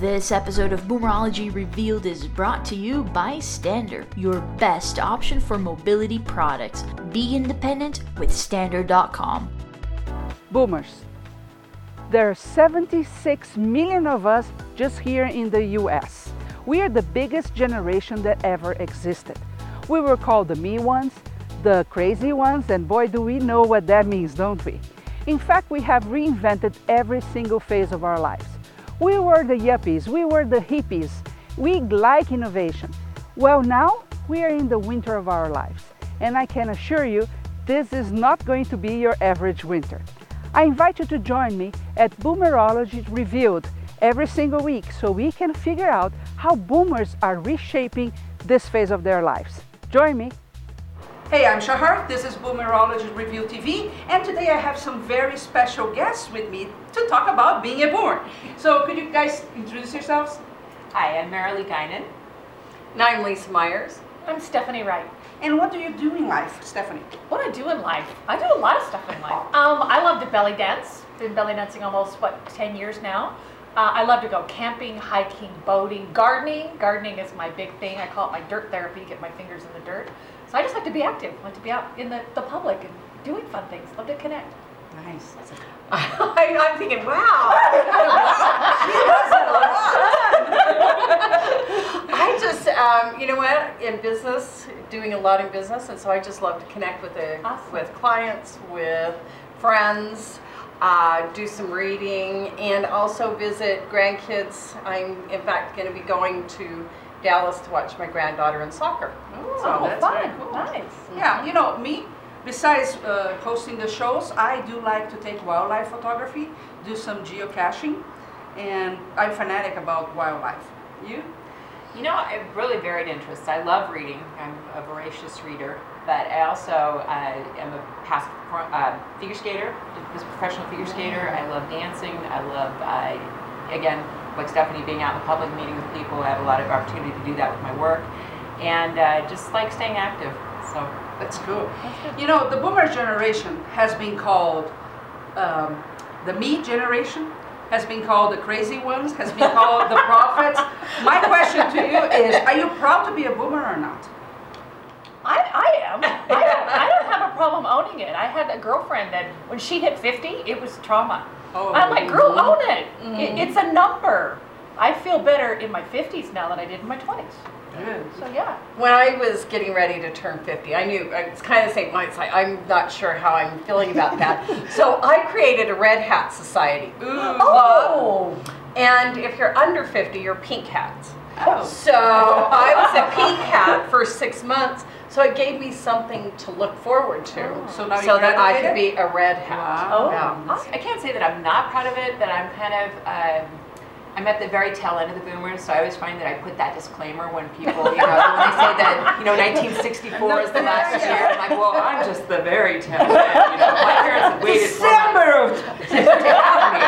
This episode of Boomerology Revealed is brought to you by Stander, your best option for mobility products. Be independent with Stander.com. Boomers. There are 76 million of us just here in the US. We are the biggest generation that ever existed. We were called the me ones, the crazy ones, and boy, do we know what that means, don't we? In fact, we have reinvented every single phase of our lives. We were the yuppies, we were the hippies. We like innovation. Well, now we are in the winter of our lives, and I can assure you this is not going to be your average winter. I invite you to join me at Boomerology Revealed every single week so we can figure out how boomers are reshaping this phase of their lives. Join me. Hey, I'm Shahar. This is Boomerology Review TV, and today I have some very special guests with me to talk about being a boomer. So, could you guys introduce yourselves? Hi, I'm Marilee Guinan. And I'm Lisa Myers. I'm Stephanie Wright. And what do you do in life, Stephanie? What I do in life? I do a lot of stuff in life. Um, I love to belly dance. Been belly dancing almost what ten years now. Uh, I love to go camping, hiking, boating, gardening. Gardening is my big thing. I call it my dirt therapy. Get my fingers in the dirt. So I just like to be active. like to be out in the, the public and doing fun things. Love to connect. Nice. I, I'm thinking, wow. I just, um, you know what, in business, doing a lot in business, and so I just love to connect with the Awesome. with clients, with friends, uh, do some reading, and also visit grandkids. I'm in fact going to be going to Dallas to watch my granddaughter in soccer. Oh, that's fun. cool. Nice. Yeah, you know, me, besides uh, hosting the shows, I do like to take wildlife photography, do some geocaching, and I'm fanatic about wildlife. You? You know, I have really varied interests. I love reading. I'm a voracious reader, but I also uh, am a past uh, figure skater. Was a professional figure skater. I love dancing. I love, uh, again, like Stephanie, being out in the public, meeting with people. I have a lot of opportunity to do that with my work, and uh, just like staying active. So That's cool. You know, the boomer generation has been called um, the me generation, has been called the crazy ones, has been called the prophets. My question to you is are you proud to be a boomer or not? I, I am. I don't, I don't have a problem owning it. I had a girlfriend that when she hit 50, it was trauma. Oh. I'm like, girl, mm-hmm. own it. it. Mm-hmm. It's a number. I feel better in my 50s now than I did in my 20s. Good. So yeah. When I was getting ready to turn 50, I knew it's kind of the same mindset. I'm not sure how I'm feeling about that. so I created a Red Hat Society. Oh. And if you're under 50, you're pink hats. Oh. So I was a pink hat for six months. So it gave me something to look forward to. Oh, So now so you that I could be a red hat. Wow. Oh, Yeah. I can't say that I'm not proud of it, but I'm kind of, um, I'm at the very tail end of the boomers, so I always find that I put that disclaimer when people, you know, when they say that, you know, 1964 is the last year, I'm like, well, I'm just the very tail end, you know, my parents had waited four months December of to have me,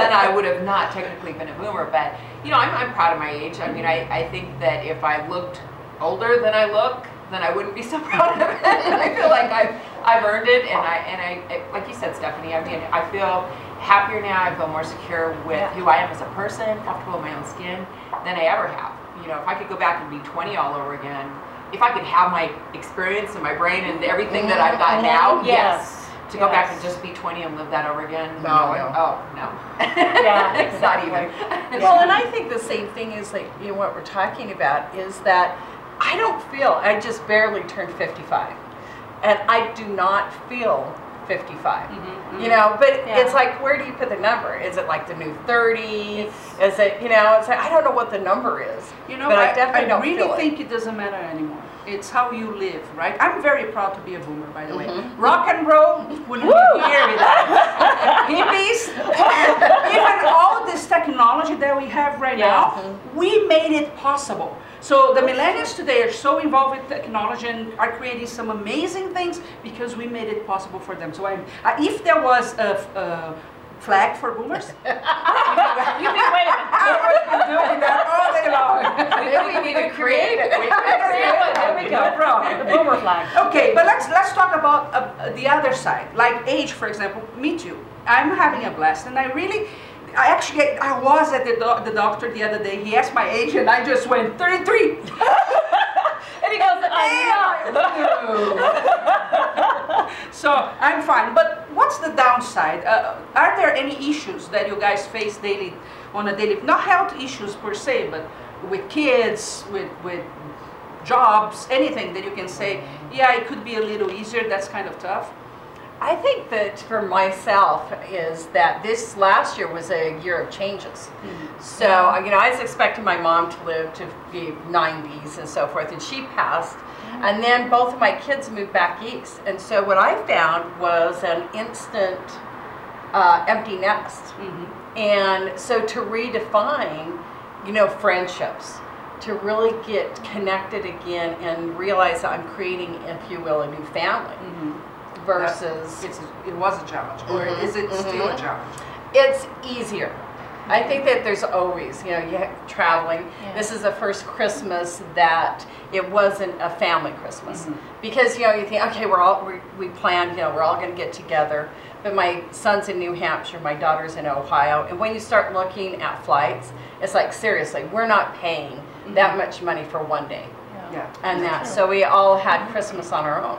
then I would have not technically been a boomer, but, you know, I'm, I'm proud of my age. I mean, I, I think that if I looked older than I look, then I wouldn't be so proud of it. And I feel like I've, I've earned it, and I, and I, like you said, Stephanie, I mean, I feel happier now. I feel more secure with Yeah. who I am as a person, comfortable in my own skin, than I ever have. You know, if I could go back and be 20 all over again, if I could have my experience and my brain and everything that I've got mm-hmm. now, yes. To go back and just be 20 and live that over again? No, no. Oh, no. Yeah, Not exactly. even. Well, and I think the same thing is like you know what we're talking about is that I don't feel I just barely turned 55, and I do not feel 55. You know, but Yeah. it's like where do you put the number? Is it like the new 30? Is it you know? It's like I don't know what the number is. You know, but I, I, definitely I don't really think it. doesn't matter anymore. It's how you live, right? I'm very proud to be a boomer, by the way. Mm-hmm. Rock and roll wouldn't be here without hippies. and even all this technology that we have right Yeah. now, we made it possible. So the millennials today are so involved with technology and are creating some amazing things because we made it possible for them. So I'm, uh, if there was a flag for boomers, You mean, wait a minute. we've been doing that all day long. Maybe we need to create it. There we go. No problem. The boomer flag. Okay, but let's let's talk about uh, the other side, like age, for example. Me too. I'm having a blast, and I really I actually, I was at the, do- the doctor the other day. He asked my age, and I just went 33. And he goes, I'm not. So I'm fine. But what's the downside? Uh, are there any issues that you guys face daily, on a daily, not health issues per se, but with kids, with with jobs, anything that you can say, yeah, it could be a little easier. That's kind of tough. I think that for myself is that this last year was a year of changes. Mm-hmm. So, you know, I was expecting my mom to live to be 90s and so forth, and she passed. Mm-hmm. And then both of my kids moved back east. And so what I found was an instant uh, empty nest. Mm-hmm. And so to redefine, you know, friendships, to really get connected again and realize that I'm creating, if you will, a new family versus It's it was a challenge, or Mhm, is it still a challenge? it's easier. I think that there's always, you know, you have traveling. Yeah. This is the first Christmas that it wasn't a family Christmas Mhm. because you know you think, okay, we're all we, we planned, you know, we're all going to get together. But my son's in New Hampshire, my daughter's in Ohio, and when you start looking at flights, it's like seriously, we're not paying that much money for one day, Yeah. and that. So we all had Christmas on our own.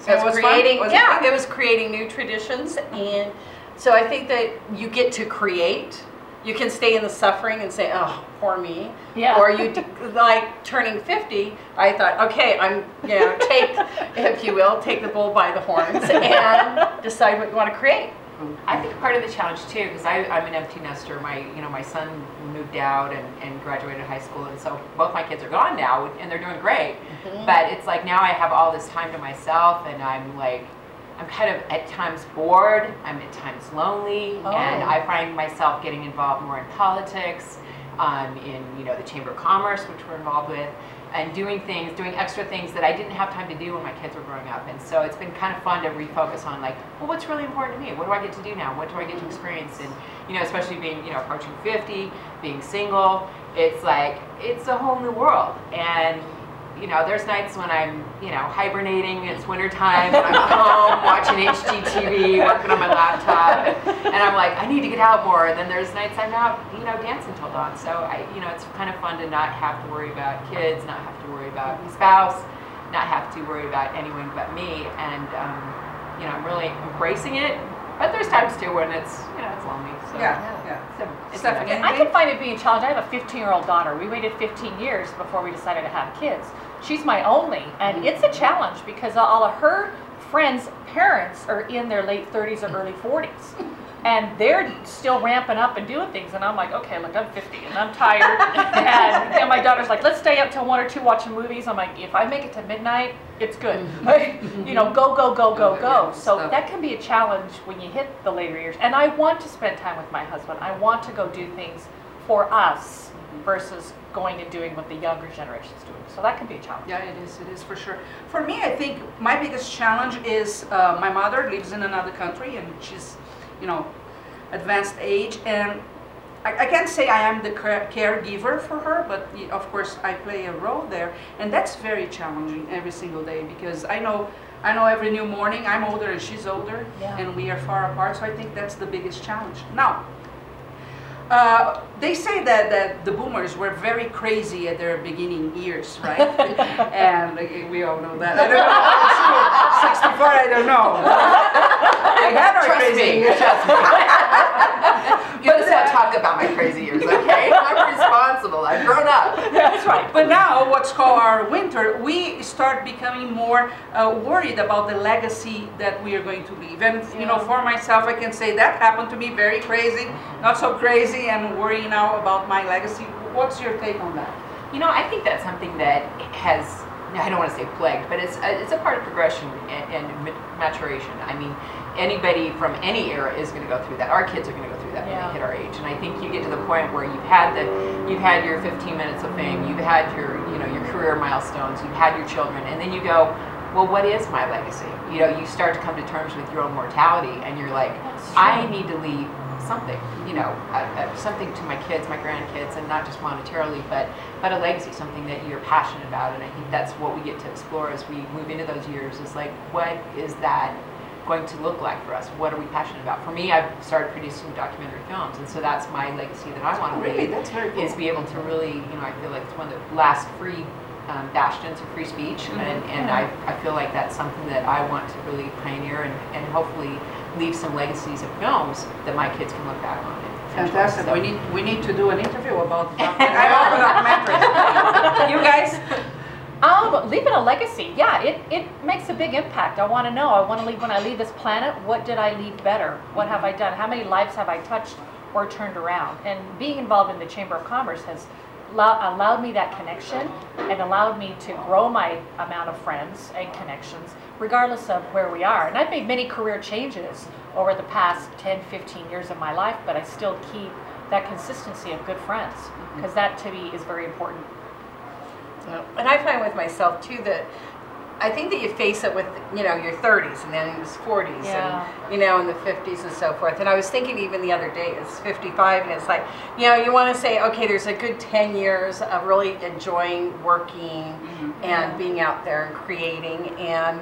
So it was creating, Was it yeah, fun? it was creating new traditions, and so I think that you get to create. You can stay in the suffering and say, "Oh, poor me," Yeah. or you like turning fifty. I thought, okay, I'm, you know, take, if you will, take the bull by the horns and decide what you want to create. I think part of the challenge too, because I'm an empty nester. My, you know, my son moved out and, and graduated high school, and so both my kids are gone now, and they're doing great. But it's like now I have all this time to myself, and I'm like, I'm kind of at times bored. I'm at times lonely, and Oh. I find myself getting involved more in politics, um, in you know the chamber of commerce, which we're involved with, and doing things, doing extra things that I didn't have time to do when my kids were growing up. And so it's been kind of fun to refocus on like, well, what's really important to me? What do I get to do now? What do I get to experience? And you know, especially being you know approaching 50, being single, it's like it's a whole new world. And you know, there's nights when I'm, you know, hibernating, it's wintertime, and I'm home watching HGTV, working on my laptop, and, and I'm like, I need to get out more. And then there's nights I'm out, you know, dancing till dawn. So I, you know, it's kind of fun to not have to worry about kids, not have to worry about spouse, not have to worry about anyone but me. And, um, you know, I'm really embracing it. But there's times too when it's, you know, it's lonely. So. Yeah, yeah. So it's Stephanie. I can find it being challenging. I have a 15 year old daughter. We waited 15 years before we decided to have kids. She's my only, and mm-hmm. it's a challenge because all of her friends' parents are in their late 30s or early 40s. And they're still ramping up and doing things, and I'm like, okay, look, I'm 50 and I'm tired. and, and my daughter's like, let's stay up till one or two watching movies. I'm like, if I make it to midnight, it's good. you know, go, go, go, go, go. So that can be a challenge when you hit the later years. And I want to spend time with my husband. I want to go do things for us versus going and doing what the younger generation's doing. So that can be a challenge. Yeah, it is. It is for sure. For me, I think my biggest challenge is uh, my mother lives in another country and she's, you know, advanced age, and I, I can't say I am the care- caregiver for her, but of course I play a role there, and that's very challenging every single day because I know. I know every new morning I'm older and she's older, Yeah. and we are far apart. So I think that's the biggest challenge. Now, uh, they say that, that the boomers were very crazy at their beginning years, right? and uh, we all know that. I don't know. 64, I don't know. we had our Trust crazy me, trust me. you just don't talk about my crazy years, okay? I'm responsible. I've grown up. That's right. But now, what's called our winter, we start becoming more uh, worried about the legacy that we are going to leave. And you know, for myself, I can say that happened to me very crazy, not so crazy, and worrying now about my legacy. What's your take on that? You know, I think that's something that has, I don't want to say plagued, but it's a, it's a part of progression and, and maturation. I mean, anybody from any era is going to go through that. Our kids are going to go through that when they hit our age. And I think you get to the point where you've had the, you've had your 15 minutes of fame, you've had your, you know, your career milestones, you've had your children, and then you go, well, what is my legacy? You know, you start to come to terms with your own mortality, and you're like, I need to leave something, you know, uh, uh, something to my kids, my grandkids, and not just monetarily, but but a legacy, something that you're passionate about. And I think that's what we get to explore as we move into those years. Is like, what is that going to look like for us? What are we passionate about? For me, I've started producing documentary films, and so that's my legacy that I want to Really? leave. That's very cool. Is be able to really, you know, I feel like it's one of the last free um, bastions of free speech, and, and I, I feel like that's something that I want to really pioneer and, and hopefully leave some legacies of films that my kids can look back on. and enjoy. Fantastic. So- We need, we need to do an interview about the documentary. I love the documentaries. You guys? Um, leaving a legacy, yeah, it, it makes a big impact. I want to know. I want to leave when I leave this planet. What did I leave better? What have I done? How many lives have I touched or turned around? And being involved in the Chamber of Commerce has allow, allowed me that connection and allowed me to grow my amount of friends and connections, regardless of where we are. And I've made many career changes over the past 10, 15 years of my life, but I still keep that consistency of good friends mm-hmm. because that to me is very important. And I find with myself too that I think that you face it with you know your 30s and then it was 40s Yeah. and you know in the 50s and so forth. And I was thinking even the other day it's 55 and it's like you know you want to say okay there's a good 10 years of really enjoying working mm-hmm. and being out there and creating and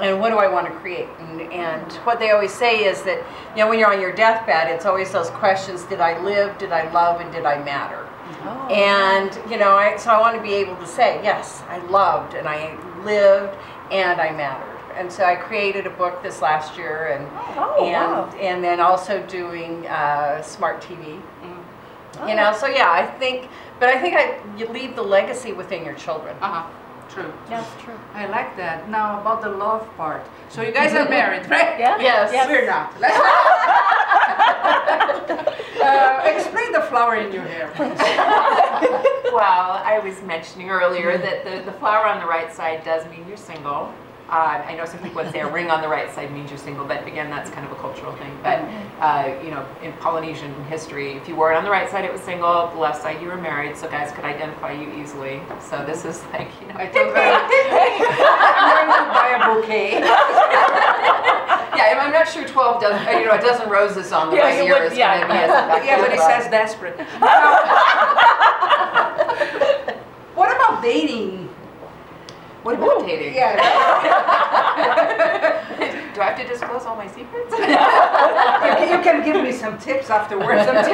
and what do I want to create? And, and mm-hmm. what they always say is that you know when you're on your deathbed it's always those questions did I live, did I love, and did I matter? Oh, And you know, I, so I want to be able to say, yes, I loved and I lived and I mattered. And so I created a book this last year, and Oh, and wow. and then also doing uh, smart TV. You know, so yeah, I think, but I think I you leave the legacy within your children. Uh-huh. True. That's true. I like that. Now about the love part. So you guys are married, right? Yeah. Yes. Yes. We're not. Uh, explain the flower in your hair. Well, I was mentioning earlier that the, the flower on the right side does mean you're single. Uh, I know some people would say a ring on the right side means you're single, but again, that's kind of a cultural thing. But uh, you know, in Polynesian history, if you wore it on the right side, it was single. The left side, you were married, so guys could identify you easily. So this is like, you know, I her I'm going to buy a bouquet. yeah. I'm not sure 12 does, uh, you know, a dozen roses on the Yeah, right you would- is yeah. going to be as effective. Yeah, but it says desperate. what about dating? What about dating? Yeah. Do I have to disclose all my secrets? you, can, you can give me some tips afterwards. Some tips.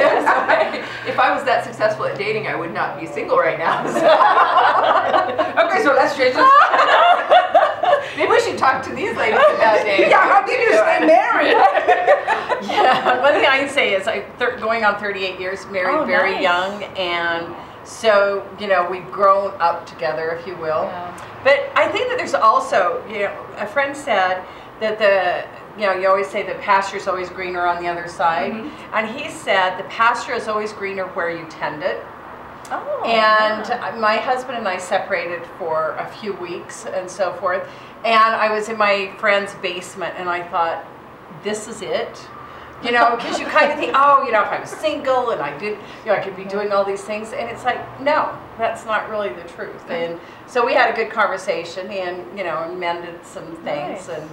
if I was that successful at dating, I would not be single right now. so. Okay, so let's change this. Maybe we should talk to these ladies about dating. Yeah, how did you stay married? Yeah, one thing I can say is I'm thir- going on 38 years, married Oh, very nice. young, and so you know we've grown up together, if you will. Yeah. But I think that there's also, you know, a friend said that the, you know, you always say the pasture's always greener on the other side, mm-hmm. and he said the pasture is always greener where you tend it. Oh, And yeah. my husband and I separated for a few weeks and so forth. And I was in my friend's basement and I thought, this is it. You know, because you kind of think, oh, you know, if I was single and I did, you know, I could be doing all these things. And it's like, no, that's not really the truth. And so we had a good conversation and, you know, mended some things Nice. and,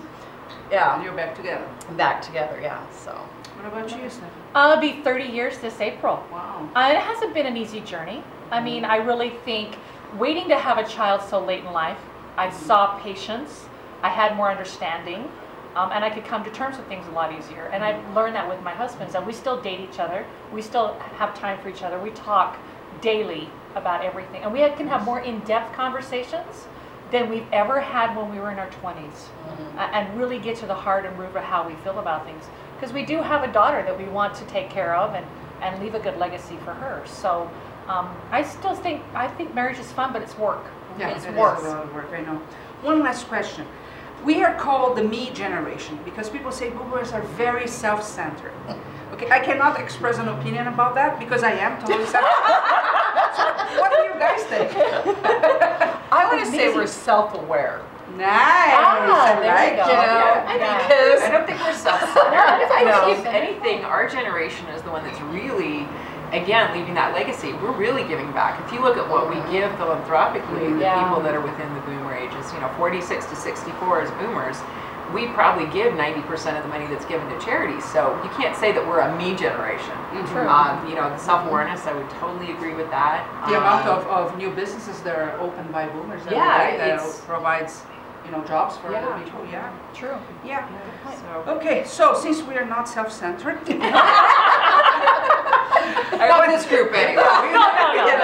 And yeah, you're back together. back together, yeah, so. What about you, Stephanie? Uh, it'll be 30 years this April. Wow. Uh, it hasn't been an easy journey. I mean, I really think waiting to have a child so late in life, I saw patience, I had more understanding, um, and I could come to terms with things a lot easier. And I've learned that with my husband, and we still date each other. We still have time for each other. We talk daily about everything, and we can have more in-depth conversations than we've ever had when we were in our 20s, uh, and really get to the heart and root of how we feel about things. Because we do have a daughter that we want to take care of and, and leave a good legacy for her. So um, I still think I think marriage is fun, but it's work. Yeah, it's it work. a lot of work, I know. One last question. We are called the me generation because people say boomers are very self-centered. Okay, I cannot express an opinion about that because I am totally self-centered. so what do you guys think? I want to say we're self-aware. Nice. Ah, I there like you go. You know, Yeah. I because don't think we're. I No. if anything, our generation is the one that's really, again, leaving that legacy. We're really giving back. If you look at what we give philanthropically, the people that are within the boomer ages, you know, 46 to 64 as boomers, we probably give 90% of the money that's given to charities. So you can't say that we're a me generation. True. Um, you know, the self-awareness, I would totally agree with that. The amount Um, of, of new businesses that are opened by boomers every Yeah, day that provides, you you know, jobs for Yeah. other people. Yeah, True. yeah. So, Okay, so since we are not self-centered, I love this group anyway. No, no, no. Yeah,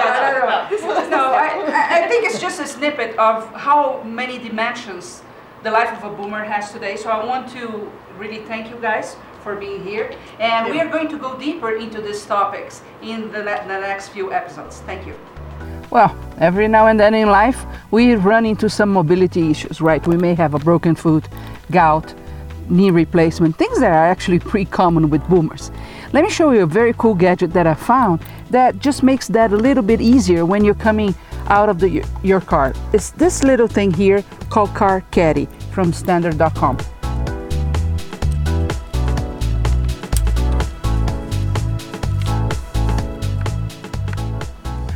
no, no, no. No, I, I- I think it's just a snippet of how many dimensions the life of a boomer has today. So I want to really thank you guys for being here. And we are going to go deeper into these topics in the, ne- the next few episodes. Thank you. Well, every now and then in life, we run into some mobility issues, right? We may have a broken foot, gout, knee replacement, things that are actually pretty common with boomers. Let me show you a very cool gadget that I found that just makes that a little bit easier when you're coming out of the, your car. It's this little thing here called Car Caddy from Stander.com.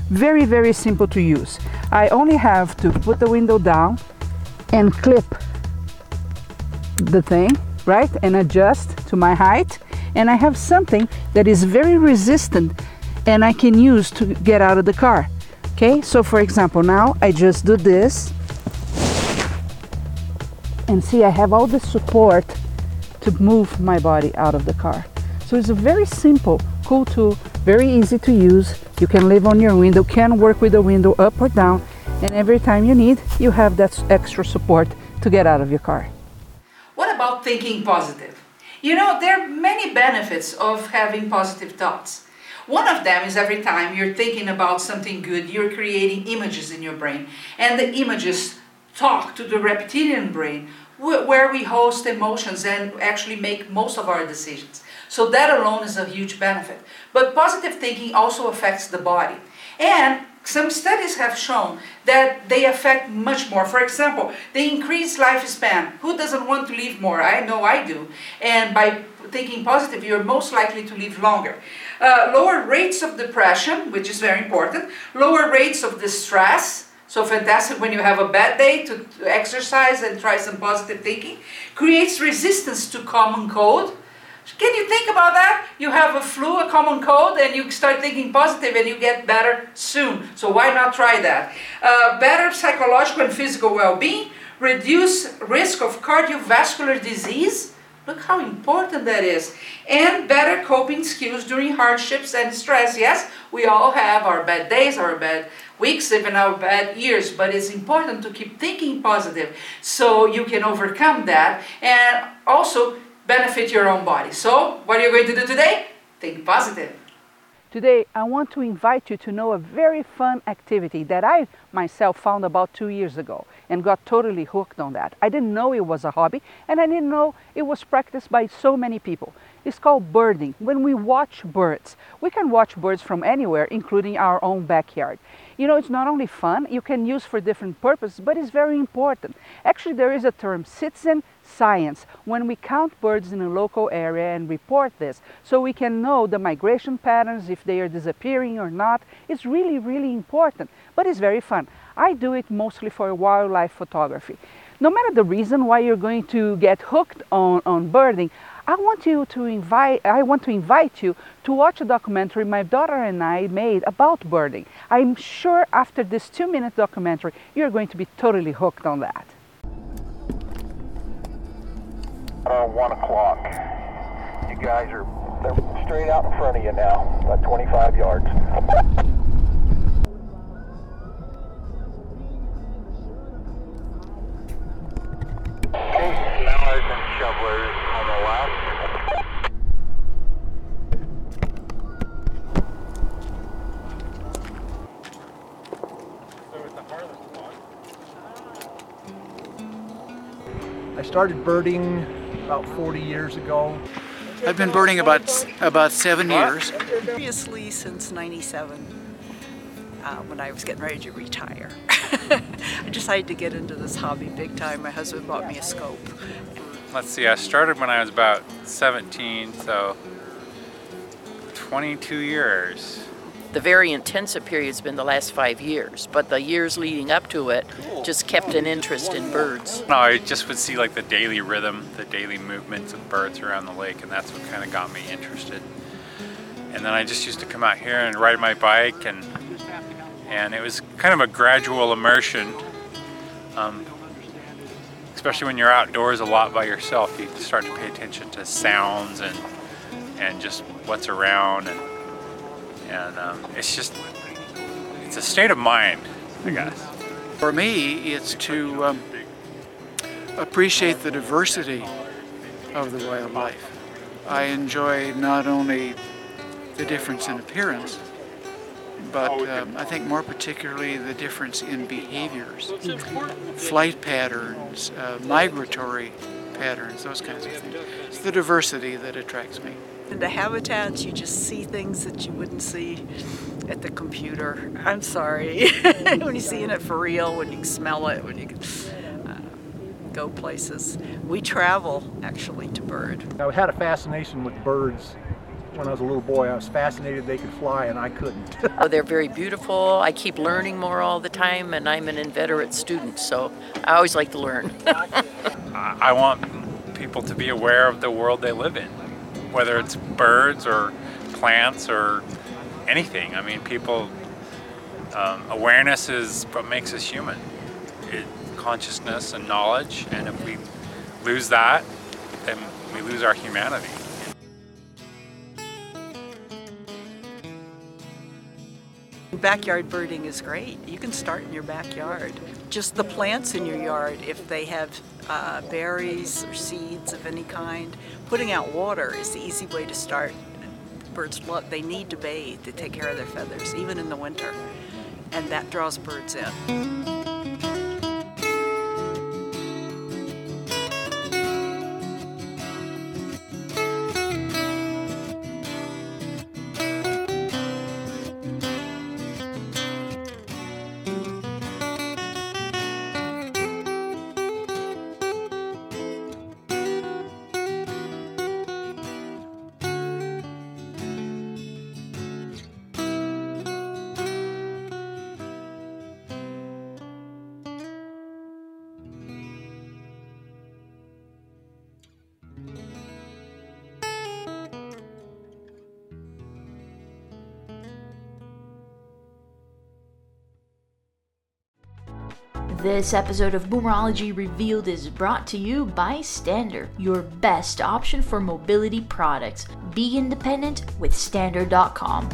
Very, very simple to use. I only have to put the window down and clip the thing, right? And adjust to my height. And I have something that is very resistant and I can use to get out of the car. Okay, so for example, now I just do this and see I have all the support to move my body out of the car. So it's a very simple, cool tool, very easy to use. You can live on your window, can work with the window up or down, and every time you need, you have that extra support to get out of your car. What about thinking positive? You know, there are many benefits of having positive thoughts. One of them is every time you're thinking about something good, you're creating images in your brain, and the images talk to the reptilian brain where we host emotions and actually make most of our decisions. So that alone is a huge benefit. But positive thinking also affects the body. And some studies have shown that they affect much more. For example, they increase lifespan. Who doesn't want to live more? I know I do. And by thinking positive, you're most likely to live longer. Uh, lower rates of depression, which is very important. Lower rates of distress. So fantastic when you have a bad day to, to exercise and try some positive thinking. Creates resistance to common cold. Can you think about that? You have a flu, a common cold, and you start thinking positive and you get better soon. So why not try that? Uh, better psychological and physical well-being, reduce risk of cardiovascular disease. Look how important that is. And better coping skills during hardships and stress. Yes, we all have our bad days, our bad weeks, even our bad years, but it's important to keep thinking positive so you can overcome that and also benefit your own body. So, what are you going to do today? Think positive. Today, I want to invite you to know a very fun activity that I myself found about two years ago and got totally hooked on that. I didn't know it was a hobby and I didn't know it was practiced by so many people. It's called birding. When we watch birds, we can watch birds from anywhere, including our own backyard. You know, it's not only fun, you can use for different purposes, but it's very important. Actually, there is a term, citizen science, when we count birds in a local area and report this, so we can know the migration patterns, if they are disappearing or not. It's really, really important, but it's very fun. I do it mostly for wildlife photography. No matter the reason why you're going to get hooked on, on birding, I want you to invite I want to invite you to watch a documentary my daughter and I made about birding. I'm sure after this 2-minute documentary you're going to be totally hooked on that. Uh, one o'clock. You guys are they're straight out in front of you now, about 25 yards. Okay, mallard and shovelers on the left. I started birding about 40 years ago. I've been birding about about seven years. Previously, since 97, uh, when I was getting ready to retire. I decided to get into this hobby big time. My husband bought me a scope. Let's see, I started when I was about 17, so 22 years. The very intensive period's been the last five years, but the years leading up to it just kept an interest in birds. No, I just would see like the daily rhythm, the daily movements of birds around the lake, and that's what kind of got me interested. And then I just used to come out here and ride my bike, and and it was kind of a gradual immersion. Um, especially when you're outdoors a lot by yourself, you start to pay attention to sounds and and just what's around, and and um, it's just it's a state of mind, I guess. For me, it's to um, appreciate the diversity of the wildlife. I enjoy not only the difference in appearance, but um, I think more particularly the difference in behaviors, flight patterns, uh, migratory patterns, those kinds of things. It's the diversity that attracts me. In the habitats, you just see things that you wouldn't see at the computer. I'm sorry. when you see it for real, when you smell it, when you uh, go places. We travel actually to bird. I had a fascination with birds when I was a little boy. I was fascinated they could fly and I couldn't. oh, they're very beautiful. I keep learning more all the time, and I'm an inveterate student, so I always like to learn. I want people to be aware of the world they live in, whether it's birds or plants or anything. I mean, people, um, awareness is what makes us human. It, consciousness and knowledge, and if we lose that, then we lose our humanity. Backyard birding is great. You can start in your backyard. Just the plants in your yard, if they have uh, berries or seeds of any kind, putting out water is the easy way to start. Birds love, they need to bathe to take care of their feathers, even in the winter. And that draws birds in. This episode of Boomerology Revealed is brought to you by Stander, your best option for mobility products. Be independent with Stander.com.